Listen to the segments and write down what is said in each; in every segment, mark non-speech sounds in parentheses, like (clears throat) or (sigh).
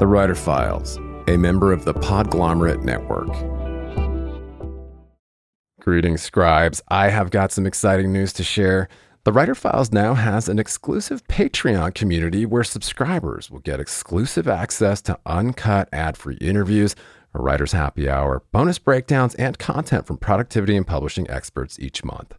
The Writer Files, a member of the Podglomerate Network. Greetings, scribes. I have got some exciting news to share. The Writer Files now has an exclusive Patreon community where subscribers will get exclusive access to uncut ad free interviews, a writer's happy hour, bonus breakdowns, and content from productivity and publishing experts each month.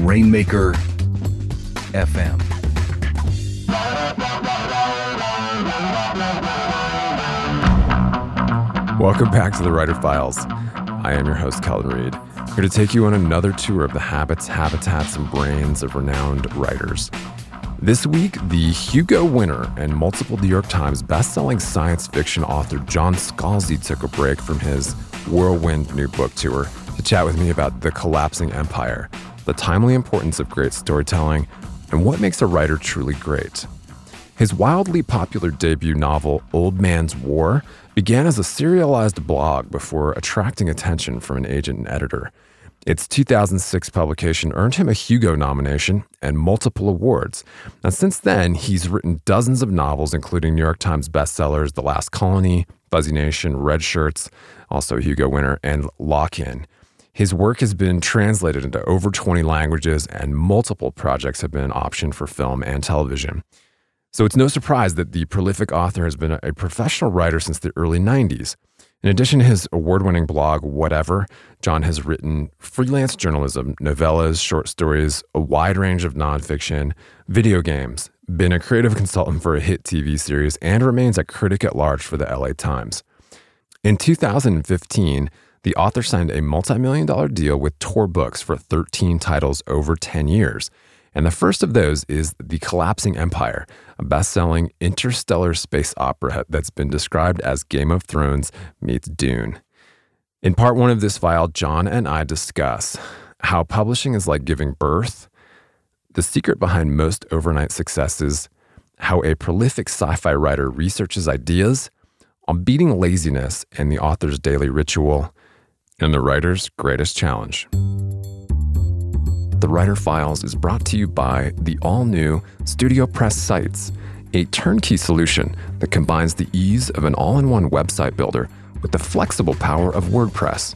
Rainmaker FM. Welcome back to the Writer Files. I am your host, Kelton Reid, here to take you on another tour of the habits, habitats, and brains of renowned writers. This week, the Hugo winner and multiple New York Times bestselling science fiction author John Scalzi took a break from his whirlwind new book tour to chat with me about the collapsing empire, the timely importance of great storytelling, and what makes a writer truly great. His wildly popular debut novel, Old Man's War, began as a serialized blog before attracting attention from an agent and editor. Its 2006 publication earned him a Hugo nomination and multiple awards. And since then, he's written dozens of novels, including New York Times bestsellers The Last Colony, Fuzzy Nation, Redshirts, also Hugo winner, and Lock In. His work has been translated into over 20 languages, and multiple projects have been optioned for film and television. So it's no surprise that the prolific author has been a professional writer since the early 90s. In addition to his award winning blog, Whatever, John has written freelance journalism, novellas, short stories, a wide range of nonfiction, video games, been a creative (laughs) consultant for a hit TV series, and remains a critic at large for the LA Times. In 2015, the author signed a multi million dollar deal with Tor Books for 13 titles over 10 years. And the first of those is The Collapsing Empire, a best selling interstellar space opera that's been described as Game of Thrones meets Dune. In part one of this file, John and I discuss how publishing is like giving birth, the secret behind most overnight successes, how a prolific sci fi writer researches ideas, on beating laziness and the author's daily ritual, and the writer's greatest challenge. The Writer Files is brought to you by the all new StudioPress Sites, a turnkey solution that combines the ease of an all in one website builder with the flexible power of WordPress.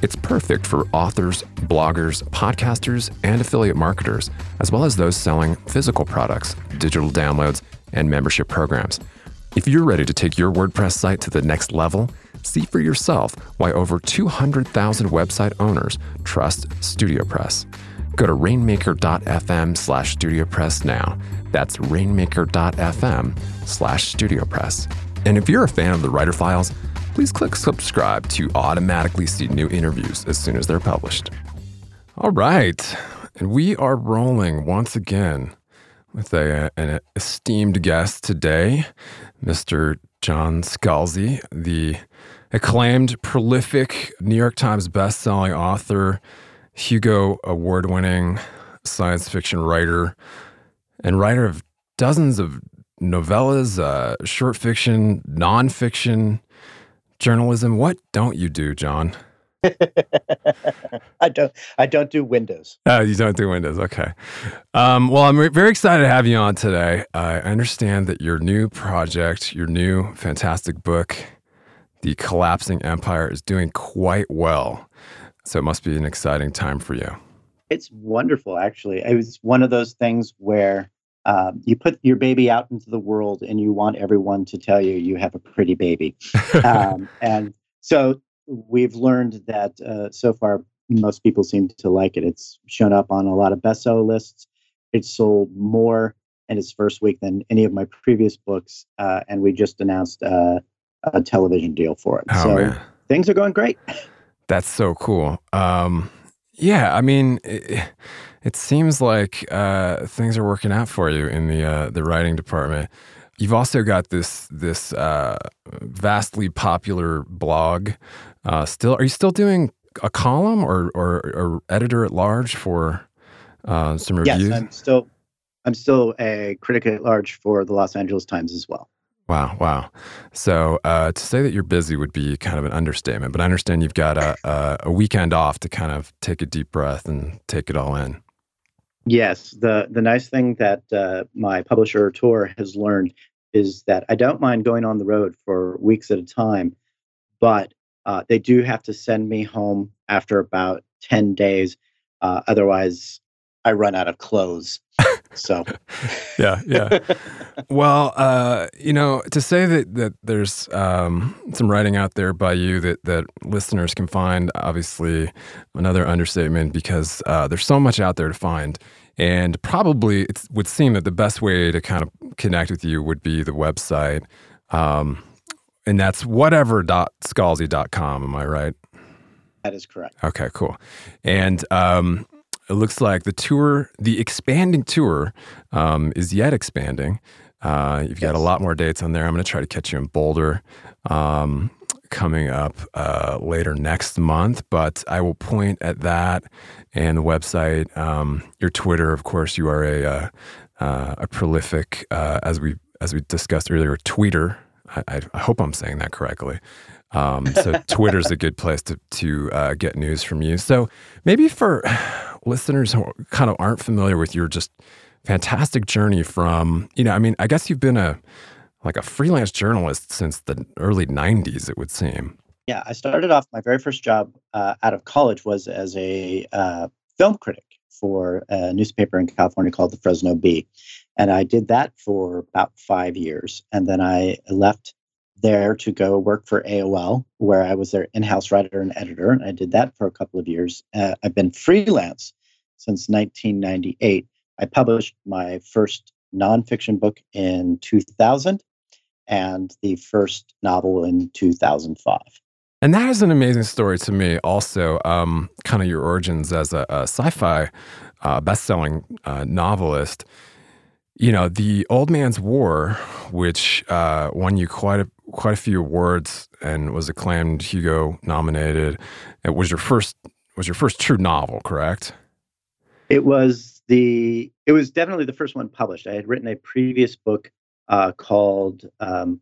It's perfect for authors, bloggers, podcasters, and affiliate marketers, as well as those selling physical products, digital downloads, and membership programs. If you're ready to take your WordPress site to the next level, see for yourself why over 200,000 website owners trust StudioPress. Go to rainmaker.fm slash studiopress now. That's rainmaker.fm slash studiopress. And if you're a fan of the Writer Files, please click subscribe to automatically see new interviews as soon as they're published. All right. And we are rolling once again with a, an esteemed guest today, Mr. John Scalzi, the acclaimed, prolific New York Times bestselling author Hugo award winning science fiction writer and writer of dozens of novellas, uh, short fiction, nonfiction, journalism. What don't you do, John? (laughs) I don't. I don't do Windows. Oh, you don't do Windows. Okay. Um, well, I'm re- very excited to have you on today. I understand that your new project, your new fantastic book, "The Collapsing Empire," is doing quite well. So it must be an exciting time for you. It's wonderful, actually. It was one of those things where um, you put your baby out into the world and you want everyone to tell you you have a pretty baby. (laughs) um, and so we've learned that uh, so far, most people seem to like it. It's shown up on a lot of bestseller lists. It's sold more in its first week than any of my previous books. Uh, and we just announced uh, a television deal for it. Oh, so man. things are going great. (laughs) That's so cool. Um, yeah, I mean, it, it seems like uh, things are working out for you in the uh, the writing department. You've also got this this uh, vastly popular blog. Uh, still, are you still doing a column or or, or editor at large for uh, some reviews? Yes, I'm still I'm still a critic at large for the Los Angeles Times as well. Wow, wow. So uh, to say that you're busy would be kind of an understatement, but I understand you've got a, a, a weekend off to kind of take a deep breath and take it all in. Yes, the the nice thing that uh, my publisher Tor has learned is that I don't mind going on the road for weeks at a time, but uh, they do have to send me home after about ten days. Uh, otherwise, I run out of clothes. So, (laughs) yeah, yeah. well, uh, you know, to say that that there's um, some writing out there by you that that listeners can find, obviously, another understatement because uh, there's so much out there to find. And probably it would seem that the best way to kind of connect with you would be the website. Um, and that's whatever.scalzi.com. Am I right? That is correct. Okay, cool. And um, it looks like the tour, the expanding tour, um, is yet expanding. Uh, you've got a lot more dates on there. I'm going to try to catch you in Boulder um, coming up uh, later next month, but I will point at that and the website, um, your Twitter. Of course, you are a uh, uh, a prolific, uh, as we as we discussed earlier, tweeter. I, I, hope I'm saying that correctly. Um, so (laughs) Twitter's a good place to to uh, get news from you. So maybe for (sighs) listeners who kind of aren't familiar with your just fantastic journey from, you know, I mean, I guess you've been a like a freelance journalist since the early '90s. It would seem. Yeah, I started off my very first job uh, out of college was as a uh, film critic for a newspaper in California called the Fresno Bee, and I did that for about five years, and then I left there to go work for AOL, where I was their in-house writer and editor, and I did that for a couple of years. Uh, I've been freelance since 1998. I published my first nonfiction book in 2000 and the first novel in 2005. And that is an amazing story to me. Also, um, kind of your origins as a, a sci-fi uh, best-selling uh, novelist. You know, the Old Man's War, which uh, won you quite a quite a few awards and was acclaimed, Hugo nominated. It was your first was your first true novel, correct? It was the it was definitely the first one published. I had written a previous book uh, called um,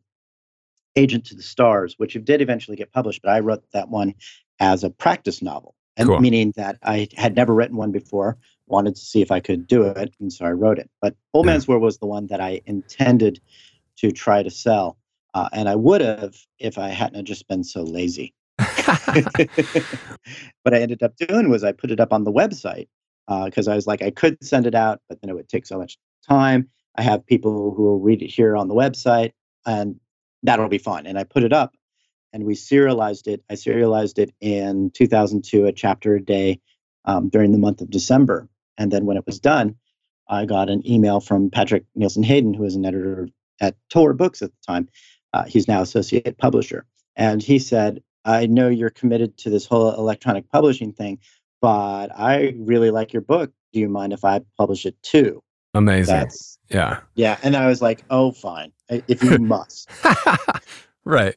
Agent to the Stars, which did eventually get published, but I wrote that one as a practice novel, and Cool. meaning that I had never written one before, wanted to see if I could do it, and so I wrote it. But Old. Man's War was the one that I intended to try to sell, uh, and I would have if I hadn't just been so lazy. (laughs) what I ended up doing was I put it up on the website because I was like, I could send it out, but then it would take so much time. I have people who will read it here on the website, and that'll be fun. And I put it up, and we serialized it. I serialized it in 2002, a chapter a day um, during the month of December. And then when it was done, I got an email from Patrick Nielsen Hayden, who was an editor at Tor Books at the time. Uh, he's now associate publisher. And he said, I know you're committed to this whole electronic publishing thing, but I really like your book. Do you mind if I publish it too? Amazing. That's yeah. yeah. And I was like, oh, fine, if you (laughs) must. right.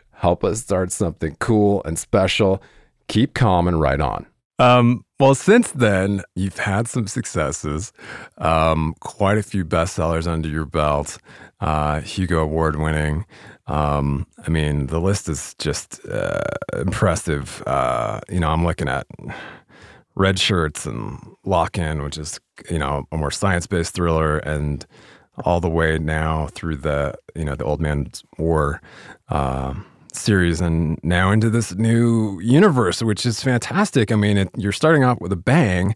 Help us start something cool and special. Keep calm and write on. Um, well, since then, you've had some successes, um, quite a few bestsellers under your belt, uh, Hugo Award winning. Um, I mean, the list is just uh, impressive. Uh, you know, I'm looking at Redshirts and Lock In, which is, you know, a more science based thriller, and all the way now through the, you know, the Old Man's War. Um, series and now into this new universe, which is fantastic. I mean, it, you're starting off with a bang.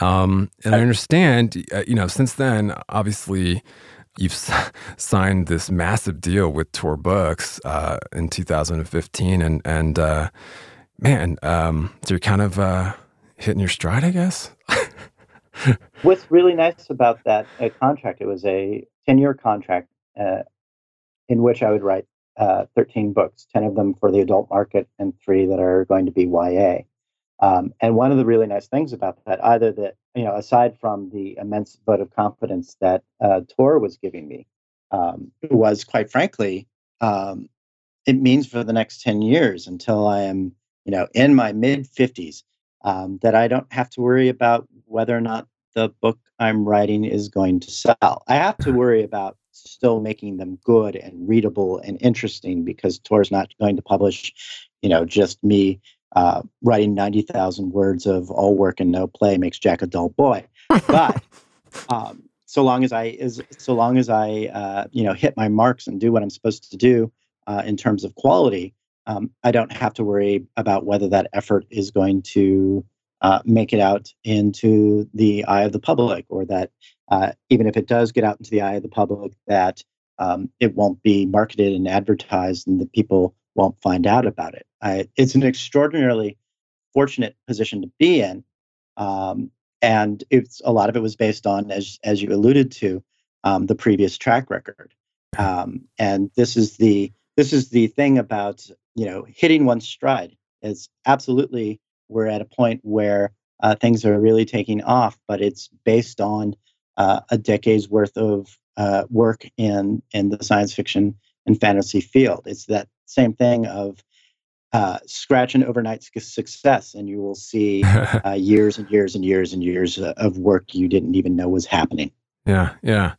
Um, and I understand, uh, you know, since then, obviously, you've s- (laughs) signed this massive deal with Tor Books uh, in 2015. And, and uh, man, um, so you're kind of uh, hitting your stride, I guess. (laughs) What's really nice about that uh, contract, it was a 10 year contract uh, in which I would write uh, 13 books, 10 of them for the adult market and three that are going to be YA. Um, and one of the really nice things about that, either that, you know, aside from the immense vote of confidence that uh, Tor was giving me, um, was quite frankly, um, it means for the next 10 years until I am, you know, in my mid 50s, um, that I don't have to worry about whether or not the book I'm writing is going to sell. I have to worry about still making them good and readable and interesting because Tor's not going to publish, you know, just me uh, writing 90,000 words of all work and no play makes Jack a dull boy. But (laughs) um, so long as I is so long as I uh, you know hit my marks and do what I'm supposed to do uh, in terms of quality, um, I don't have to worry about whether that effort is going to uh, make it out into the eye of the public, or that uh, even if it does get out into the eye of the public, that um, it won't be marketed and advertised, and the people won't find out about it. I, it's an extraordinarily fortunate position to be in, um, and it's a lot of it was based on, as as you alluded to, um, the previous track record. Um, and this is the this is the thing about you know hitting one's stride. Is absolutely we're at a point where uh, things are really taking off, but it's based on uh, a decade's worth of uh, work in in the science fiction and fantasy field. It's that same thing of uh, scratch an overnight success, and you will see (laughs) uh, years and years and years and years of work you didn't even know was happening. Yeah, yeah.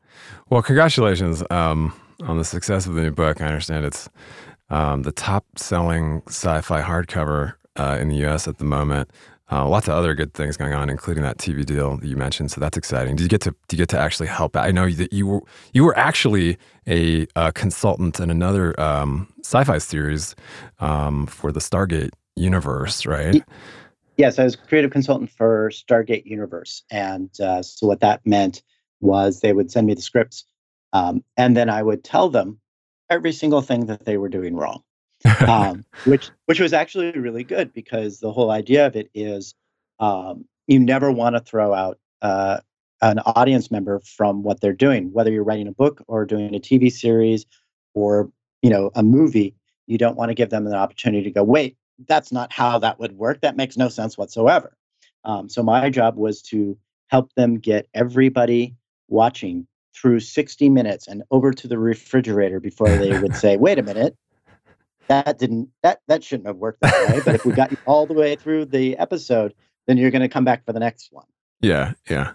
Well, congratulations um, on the success of the new book. I understand it's um, the top-selling sci-fi hardcover uh, in the U.S. at the moment. Uh, lots of other good things going on, including that TV deal that you mentioned. So that's exciting. Did you get to do you get to actually help? I know that you were you were actually a, a consultant in another um, sci-fi series um, for the Stargate universe, right? Yes, I was creative consultant for Stargate Universe, and uh, so what that meant was they would send me the scripts, um, and then I would tell them every single thing that they were doing wrong (laughs) um, which which was actually really good because the whole idea of it is um, you never want to throw out uh, an audience member from what they're doing, whether you're writing a book or doing a TV series or you know a movie. You don't want to give them an opportunity to go, wait, that's not how that would work. That makes no sense whatsoever. Um, so my job was to help them get everybody watching through 60 minutes and over to the refrigerator before they would say, wait a minute, that didn't that that shouldn't have worked that way. but if we got you all the way through the episode, then you're going to come back for the next one. Yeah, yeah.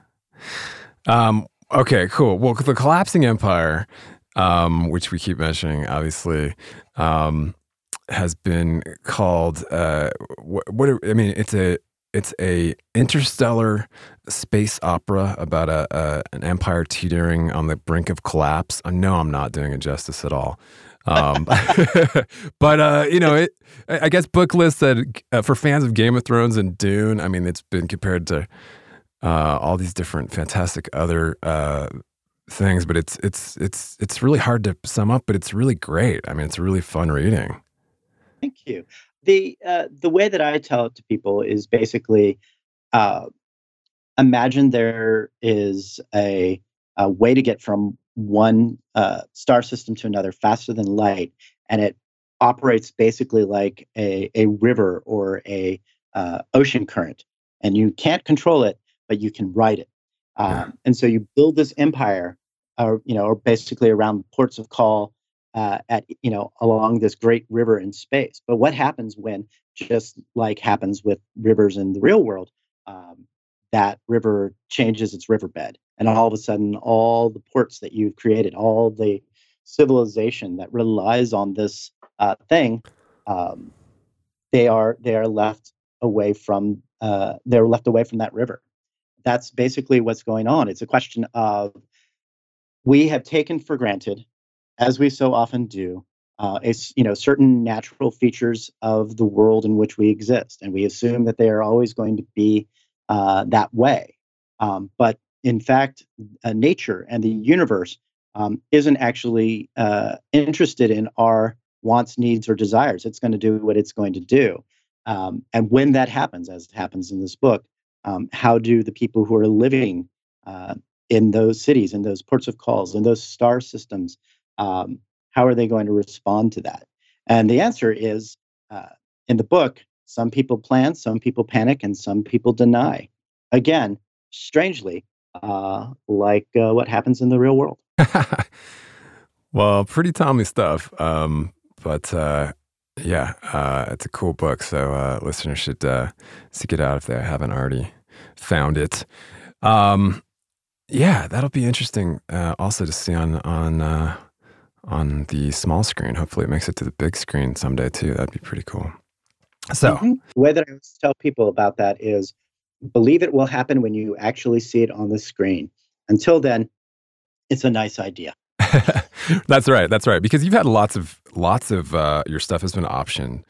Um, okay, cool. Well, the collapsing empire, um, which we keep mentioning, obviously, um, has been called. Uh, what, what I mean, it's a it's a interstellar space opera about a, a, an empire teetering on the brink of collapse. I know I'm not doing it justice at all, um, (laughs) but uh, you know, it, I guess Booklist said uh, for fans of Game of Thrones and Dune. I mean, it's been compared to uh, all these different fantastic other uh, things, but it's it's it's it's really hard to sum up. But it's really great. I mean, it's really fun reading. Thank you. The uh, The way that I tell it to people is basically uh, imagine there is a, a way to get from one uh, star system to another faster than light, and it operates basically like a, a river or a uh, ocean current. And you can't control it, but you can ride it. Um, yeah. And so you build this empire, uh, you know, or basically around ports of call uh, at you know along this great river in space. But what happens when, just like happens with rivers in the real world, um, that river changes its riverbed. And all of a sudden, all the ports that you've created, all the civilization that relies on this uh, thing, um, they are they are left away from uh, they're left away from that river. That's basically what's going on. It's a question of we have taken for granted, as we so often do, uh, you know certain natural features of the world in which we exist, and we assume that they are always going to be uh, that way. Um, but in fact, uh, nature and the universe um, isn't actually uh, interested in our wants, needs, or desires. It's going to do what it's going to do. Um, and when that happens, as happens in this book, um, how do the people who are living uh, in those cities, in those ports of calls, in those star systems, um, how are they going to respond to that? And the answer is uh, in the book, some people plan, some people panic, and some people deny. Again, strangely, uh, like uh, what happens in the real world. (laughs) well, pretty timely stuff. Um, but uh, yeah, uh, it's a cool book. So uh, listeners should seek it out if they haven't already found it. Um, yeah, that'll be interesting. also to see on on on the small screen. Hopefully, it makes it to the big screen someday too. That'd be pretty cool. So, mm-hmm. the way that I always tell people about that is believe it will happen when you actually see it on the screen. Until then, it's a nice idea. (laughs) that's right. That's right. Because you've had lots of lots of uh, your stuff has been optioned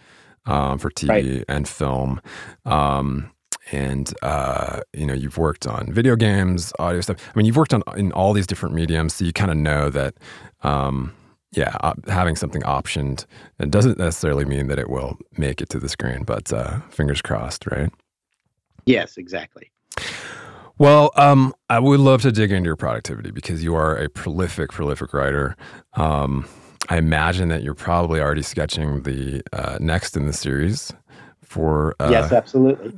um, for TV right. and film. Um, and uh, you know you've worked on video games, audio stuff. I mean, you've worked on in all these different mediums, so you kind of know that um, yeah, uh, having something optioned it doesn't necessarily mean that it will make it to the screen, but uh, fingers crossed, right? Yes, exactly. Well, um, I would love to dig into your productivity because you are a prolific, prolific writer. Um, I imagine that you're probably already sketching the uh, next in the series for. Uh, yes, absolutely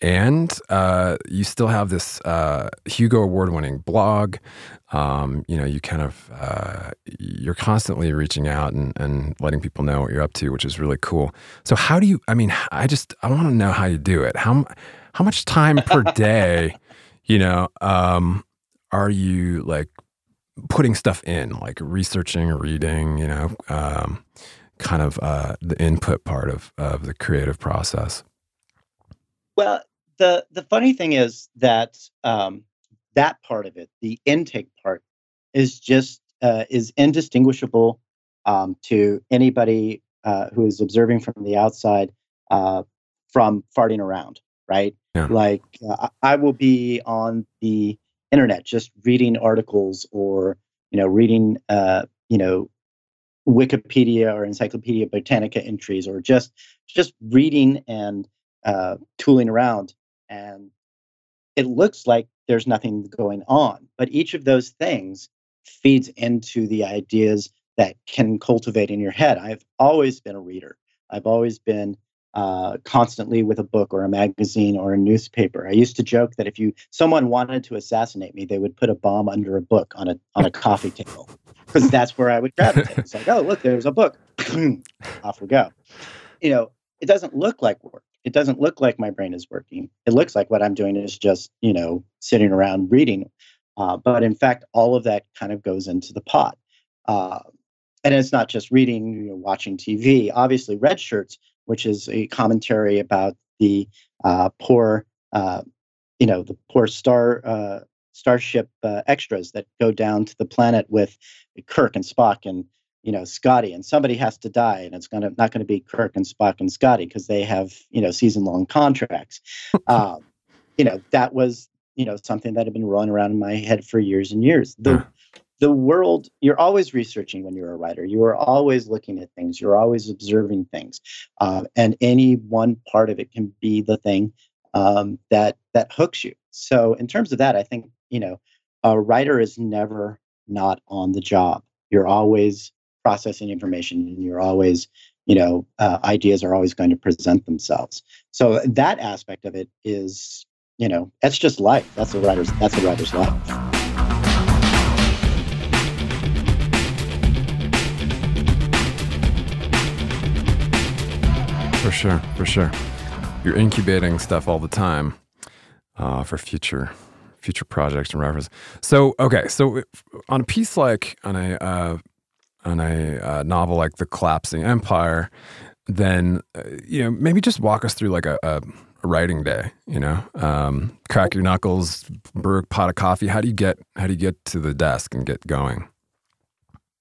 and uh, you still have this uh, Hugo Award-winning blog. Um, you know, you kind of uh, you're constantly reaching out and, and letting people know what you're up to, which is really cool. So, how do you? I mean, I just I want to know how you do it. How how much time per (laughs) day, you know, um, are you like putting stuff in, like researching, reading, you know, um, kind of uh, the input part of of the creative process? Well, the the funny thing is that um, that part of it, the intake part, is just uh, is indistinguishable um, to anybody uh, who is observing from the outside uh, from farting around, right? Yeah. Like uh, I will be on the internet just reading articles or you know reading uh, you know Wikipedia or Encyclopedia Britannica entries or just just reading and uh, tooling around, and it looks like there's nothing going on. But each of those things feeds into the ideas that can cultivate in your head. I've always been a reader. I've always been uh, constantly with a book or a magazine or a newspaper. I used to joke that if you someone wanted to assassinate me, they would put a bomb under a book on a on a coffee table because that's where I would gravitate. It's like, oh look, there's a book. (clears throat) Off we go. You know, it doesn't look like work it doesn't look like my brain is working. It looks like what I'm doing is just, you know, sitting around reading. Uh, but in fact, all of that kind of goes into the pot. Uh, and it's not just reading, you know, watching TV. Obviously, Redshirts, which is a commentary about the uh, poor, uh, you know, the poor star uh, starship uh, extras that go down to the planet with Kirk and Spock and you know Scotty, and somebody has to die, and it's gonna not going to be Kirk and Spock and Scotty because they have you know season long contracts. (laughs) um, you know that was you know something that had been rolling around in my head for years and years. The the world you're always researching when you're a writer. You are always looking at things. You're always observing things, uh, and any one part of it can be the thing um, that that hooks you. So in terms of that, I think you know a writer is never not on the job. You're always processing information and you're always you know uh, ideas are always going to present themselves. So that aspect of it is you know that's just life. That's a writer's that's a writer's life. For sure for sure. You're incubating stuff all the time uh, for future future projects and reference. So okay, so on a piece like on a uh, on a uh, novel like The Collapsing Empire, then uh, you know maybe just walk us through like a, a, writing day. You know, um, crack your knuckles, brew a pot of coffee. How do you get how do you get to the desk and get going?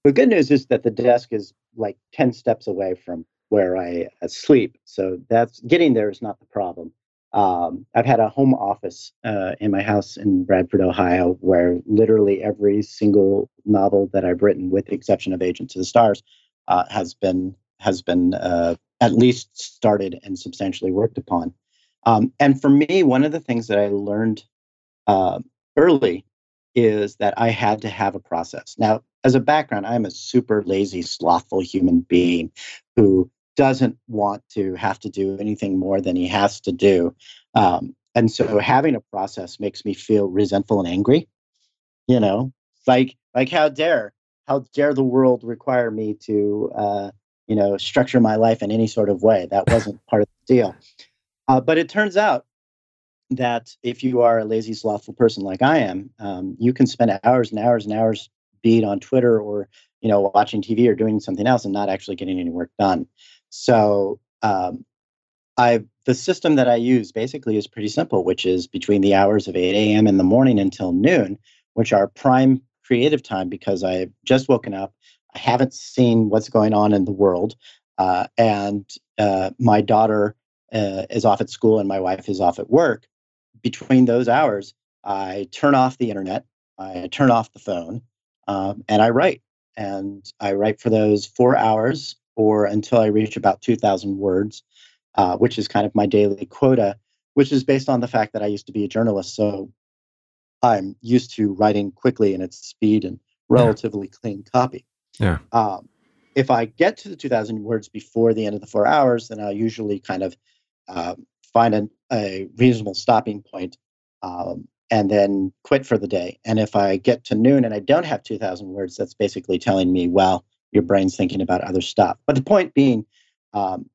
The good news is that the desk is like ten steps away from where I uh, sleep, so that's getting there is not the problem. Um, I've had a home office uh, in my house in Bradford, Ohio, where literally every single novel that I've written, with the exception of Agents of the Stars, uh, has been has been uh, at least started and substantially worked upon. Um, and for me, one of the things that I learned uh, early is that I had to have a process. Now, as a background, I'm a super lazy, slothful human being who doesn't want to have to do anything more than he has to do. Um, and so having a process makes me feel resentful and angry. You know, like like how dare how dare the world require me to uh, you know structure my life in any sort of way? That wasn't part of the deal. Uh, but it turns out that if you are a lazy, slothful person like I am, um, you can spend hours and hours and hours, be it on Twitter or you know watching TV or doing something else, and not actually getting any work done. So um, I the system that I use basically is pretty simple, which is between the hours of 8 a.m. in the morning until noon, which are prime creative time because I've just woken up. I haven't seen what's going on in the world, uh, and uh, my daughter uh, is off at school and my wife is off at work. Between those hours, I turn off the internet, I turn off the phone, um, and I write. And I write for those four hours or until I reach about 2,000 words, uh, which is kind of my daily quota, which is based on the fact that I used to be a journalist. So I'm used to writing quickly and its speed and relatively yeah. clean copy. Yeah. Um, if I get to the 2,000 words before the end of the four hours, then I'll usually kind of uh, find an, a reasonable stopping point, um, and then quit for the day. And if I get to noon and I don't have 2,000 words, that's basically telling me, well, your brain's thinking about other stuff. But the point being um,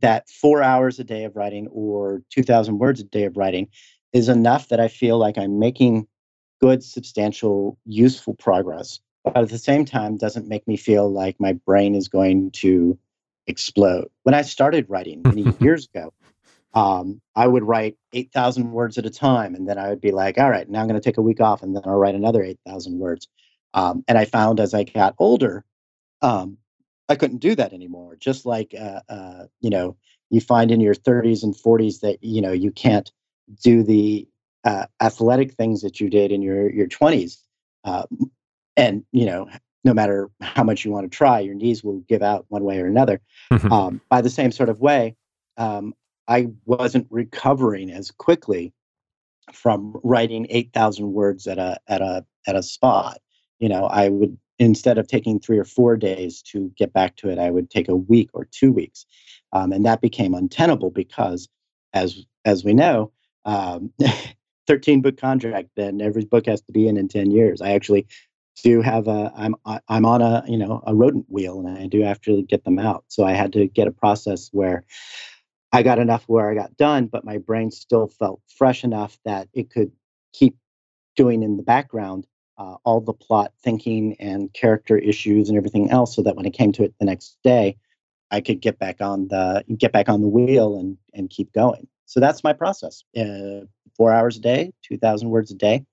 that four hours a day of writing or 2,000 words a day of writing is enough that I feel like I'm making good, substantial, useful progress. But at the same time, doesn't make me feel like my brain is going to explode. When I started writing many (laughs) years ago, um, I would write 8,000 words at a time. And then I would be like, all right, now I'm going to take a week off and then I'll write another 8,000 words. Um, and I found as I got older um, I couldn't do that anymore. Just like uh, uh, you know, you find in your 30s and 40s that you know you can't do the uh, athletic things that you did in your your 20s, uh, and you know, no matter how much you want to try, your knees will give out one way or another. Mm-hmm. Um, by the same sort of way, um, I wasn't recovering as quickly from writing 8,000 words at a at a at a spot. You know, I would instead of taking three or four days to get back to it, I would take a week or two weeks. Um, and that became untenable because, as as we know, um, (laughs) 13 book contract, then every book has to be in in 10 years. I actually do have a I'm I'm on a you know a rodent wheel, and I do have to get them out. So I had to get a process where I got enough where I got done, but my brain still felt fresh enough that it could keep doing in the background uh, all the plot thinking and character issues and everything else so that when it came to it the next day i could get back on the get back on the wheel and and keep going. So that's my process uh, four hours a day 2000 words a day.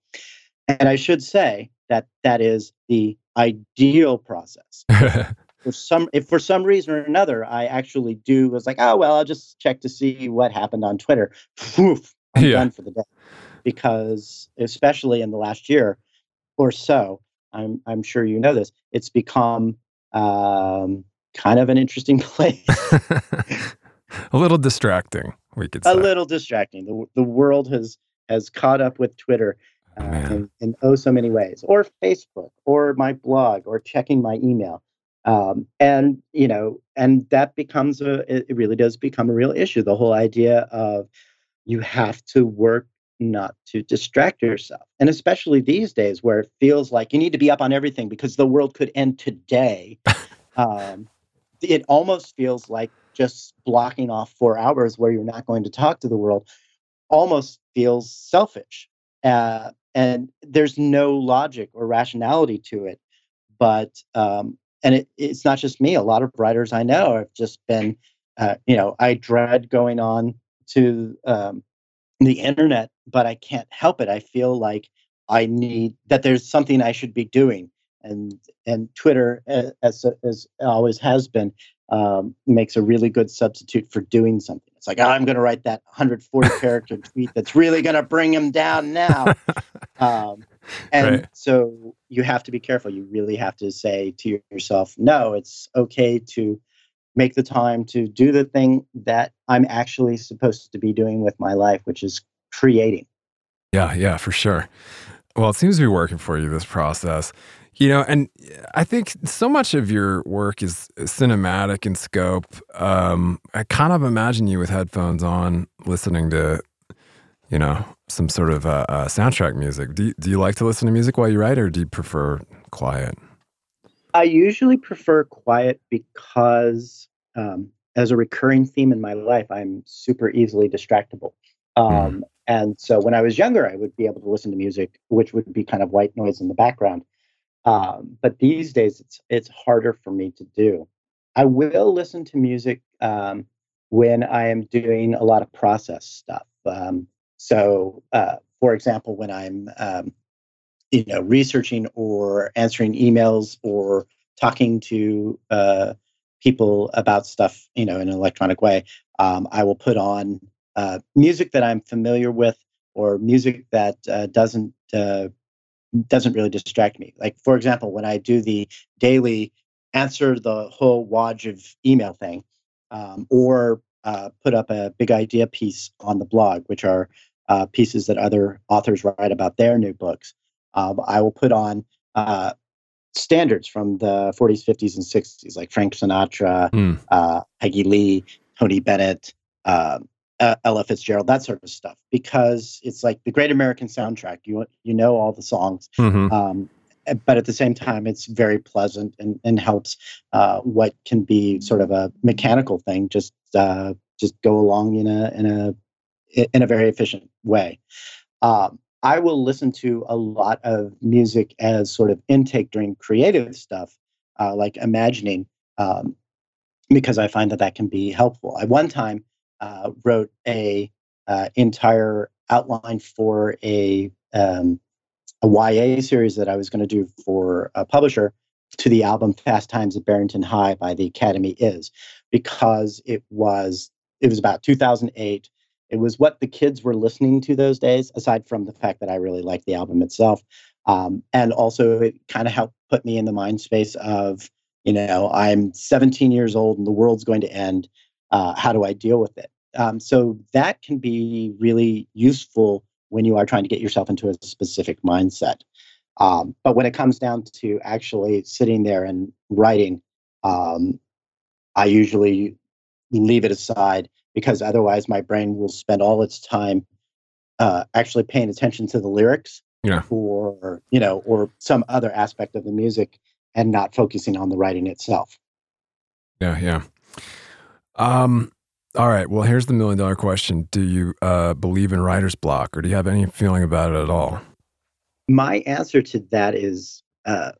And i should say that that is the ideal process. (laughs) For some if for some reason or another i actually do was like oh well i'll just check to see what happened on twitter. Oof, i'm yeah. done for the day. Because especially in the last year or so. I'm I'm sure you know this. It's become um, kind of an interesting (laughs) place. (laughs) a little distracting, we could say. A little distracting. The the world has has caught up with Twitter uh, in, in, oh so many ways, or Facebook, or my blog, or checking my email. Um, and you know, and that becomes a it really does become a real issue. The whole idea of you have to work not to distract yourself. And especially these days where it feels like you need to be up on everything because the world could end today. (laughs) um, it almost feels like just blocking off four hours where you're not going to talk to the world almost feels selfish. Uh, and there's no logic or rationality to it. But, um, and it, it's not just me, a lot of writers I know have just been, uh, you know, I dread going on to um, the internet, but I can't help it. I feel like I need that there's something I should be doing. And, and Twitter, as, as always has been, um, makes a really good substitute for doing something. It's like, oh, I'm going to write that 140 (laughs) character tweet that's really going to bring him down now. (laughs) um, and right. so you have to be careful. You really have to say to yourself, no, it's okay to make the time to do the thing that I'm actually supposed to be doing with my life, which is creating. Yeah, yeah, for sure. Well, it seems to be working for you, this process. You know, and I think so much of your work is cinematic in scope. Um, I kind of imagine you with headphones on, listening to, you know, some sort of uh, uh, soundtrack music. Do you, do you like to listen to music while you write, or do you prefer quiet? I usually prefer quiet because, um, as a recurring theme in my life, I'm super easily distractible. Um, mm. And so when I was younger, I would be able to listen to music, which would be kind of white noise in the background. Um, but these days, it's it's harder for me to do. I will listen to music um, when I am doing a lot of process stuff. Um, so, uh, for example, when I'm um, you know researching or answering emails or talking to uh, people about stuff, you know, in an electronic way, um, I will put on uh, music that I'm familiar with or music that uh, doesn't uh, doesn't really distract me. Like, for example, when I do the daily answer the whole wad of email thing, um, or uh, put up a big idea piece on the blog, which are uh, pieces that other authors write about their new books. Um, I will put on uh, standards from the 40s, 50s, and 60s, like Frank Sinatra, mm. Peggy Lee, Tony Bennett, um, uh, Ella Fitzgerald, that sort of stuff, because it's like the Great American Soundtrack. You you know all the songs, mm-hmm. um, eh, but at the same time, it's very pleasant and, and helps uh, what can be sort of a mechanical thing just uh, just go along in a in a in a very efficient way. Um, I will listen to a lot of music as sort of intake during creative stuff, uh, like imagining, um, because I find that that can be helpful. At one time uh, wrote a uh, entire outline for a um, a YA series that I was going to do for a publisher to the album Fast Times at Barrington High by the Academy is because it was it was about 2008 it was what the kids were listening to those days aside from the fact that I really liked the album itself um, and also it kind of helped put me in the mind space of you know I'm 17 years old and the world's going to end uh, how do I deal with it? Um, so that can be really useful when you are trying to get yourself into a specific mindset. Um, but when it comes down to actually sitting there and writing, um, I usually leave it aside because otherwise my brain will spend all its time uh, actually paying attention to the lyrics yeah. or you know or some other aspect of the music and not focusing on the writing itself. Yeah, yeah. Um, all right. Well, here's the million dollar question Do you uh, believe in writer's block or do you have any feeling about it at all? My answer to that is uh,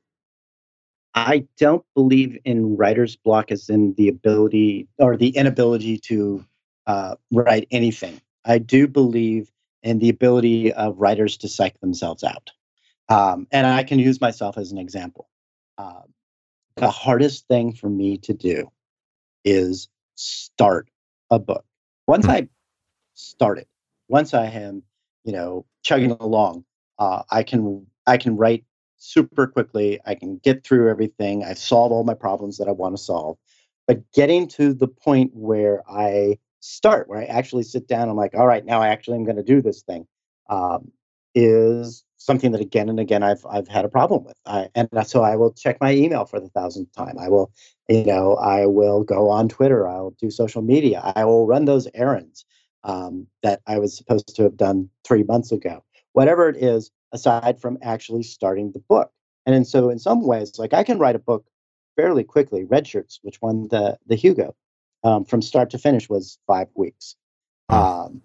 I don't believe in writer's block as in the ability or the inability to uh, write anything. I do believe in the ability of writers to psych themselves out. Um, and I can use myself as an example. Uh, the hardest thing for me to do is start a book. Once hmm. I start it, once I am, you know, chugging along, uh, I can I can write super quickly. I can get through everything. I solve all my problems that I want to solve. But getting to the point where I start, where I actually sit down, I'm like, all right, now I actually am going to do this thing, um, is something that again and again I've I've had a problem with. I, and so I will check my email for the thousandth time. I will, you know, I will go on Twitter. I'll do social media. I will run those errands um, that I was supposed to have done three months ago. Whatever it is, aside from actually starting the book. And, and so in some ways, like I can write a book fairly quickly. Redshirts, which won the the Hugo, um, from start to finish was five weeks. Um,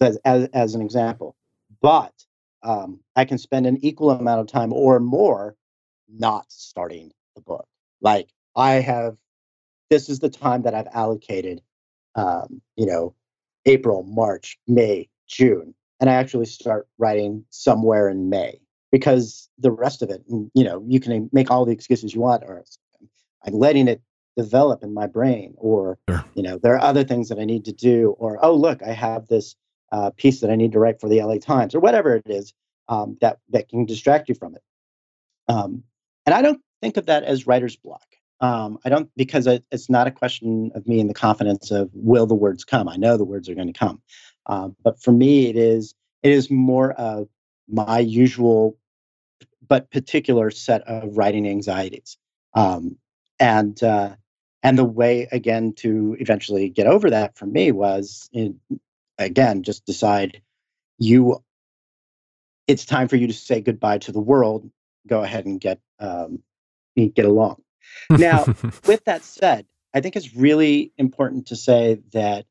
as, as, as an example. But um, I can spend an equal amount of time or more not starting the book. Like I have, this is the time that I've allocated, um, you know, April, March, May, June, and I actually start writing somewhere in May because the rest of it, you know, you can make all the excuses you want, or I'm letting it develop in my brain, or sure. you know, there are other things that I need to do, or oh look, I have this uh, piece that I need to write for the LA Times, or whatever it is um, that that can distract you from it. Um, and I don't think of that as writer's block. Um, I don't because it, it's not a question of me and the confidence of will the words come. I know the words are going to come, um, but for me, it is it is more of my usual but particular set of writing anxieties, um, and uh, and the way again to eventually get over that for me was in, again just decide you it's time for you to say goodbye to the world go ahead and get um, get along. Now (laughs) with that said i think it's really important to say that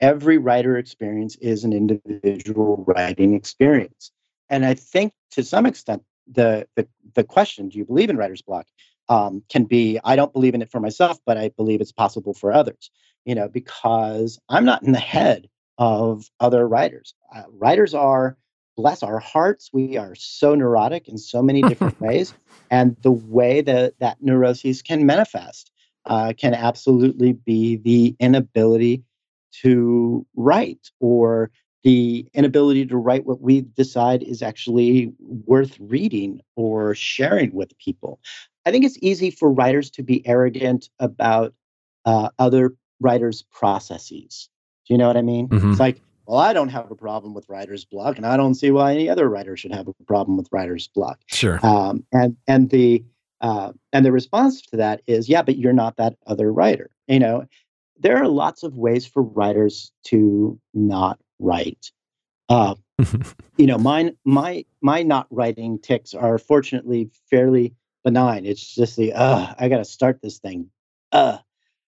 every writer experience is an individual writing experience. And i think to some extent the the, the question do you believe in writer's block? um, can be i don't believe in it for myself but i believe it's possible for others you know because i'm not in the head of other writers uh, writers are bless our hearts, we are so neurotic in so many different (laughs) ways. And the way that that neuroses can manifest uh, can absolutely be the inability to write or the inability to write what we decide is actually worth reading or sharing with people. I think it's easy for writers to be arrogant about uh, other writers' processes. Do you know what I mean? Mm-hmm. It's like, well, I don't have a problem with writer's block, and I don't see why any other writer should have a problem with writer's block. Sure. Um, and and the uh, and the response to that is, yeah, but you're not that other writer. You know, there are lots of ways for writers to not write. Uh, (laughs) you know, mine, my my not writing ticks are fortunately fairly benign. It's just the, uh, I got to start this thing. Uh,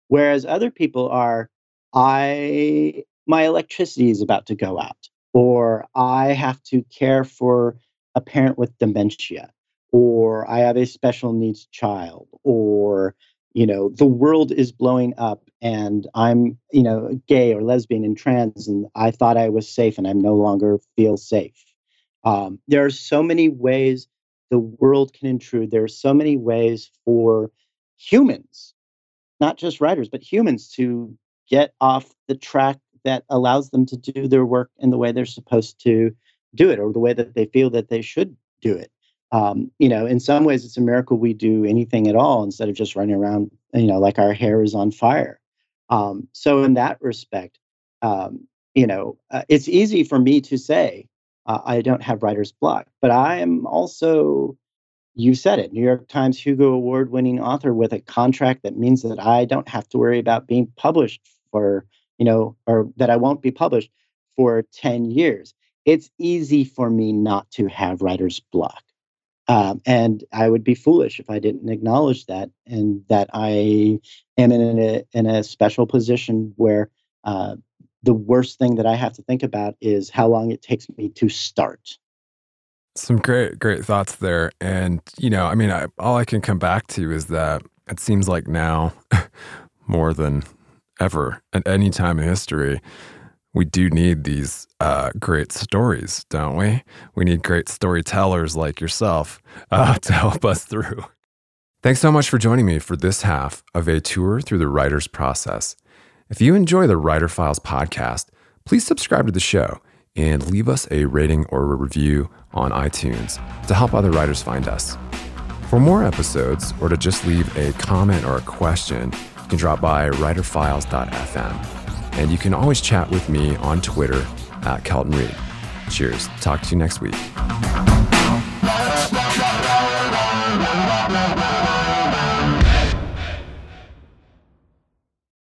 whereas other people are, I my electricity is about to go out, or I have to care for a parent with dementia, or I have a special needs child, or you know the world is blowing up and i'm you know gay or lesbian and trans and i thought i was safe and i no longer feel safe. Um, there are so many ways the world can intrude. There are so many ways for humans not just writers but humans to get off the track that allows them to do their work in the way they're supposed to do it or the way that they feel that they should do it. Um, you know, in some ways, it's a miracle we do anything at all instead of just running around, you know, like our hair is on fire. Um, so, in that respect, um, you know, uh, it's easy for me to say uh, I don't have writer's block, but I am also, you said it, New York Times Hugo Award winning author with a contract that means that I don't have to worry about being published for you know, or that I won't be published for 10 years. It's easy for me not to have writer's block. Um, and I would be foolish if I didn't acknowledge that and that I am in a, in a special position where uh, the worst thing that I have to think about is how long it takes me to start. Some great, great thoughts there. And, you know, I mean, I, all I can come back to is that it seems like now (laughs) more than ever at any time in history, we do need these uh, great stories, don't we? We need great storytellers like yourself uh, (laughs) to help us through. Thanks so much for joining me for this half of a tour through the writer's process. If you enjoy the Writer Files podcast, please subscribe to the show and leave us a rating or a review on iTunes to help other writers find us. For more episodes or to just leave a comment or a question, you can drop by writerfiles.fm. And you can always chat with me on Twitter at Kelton Reid. Cheers. Talk to you next week.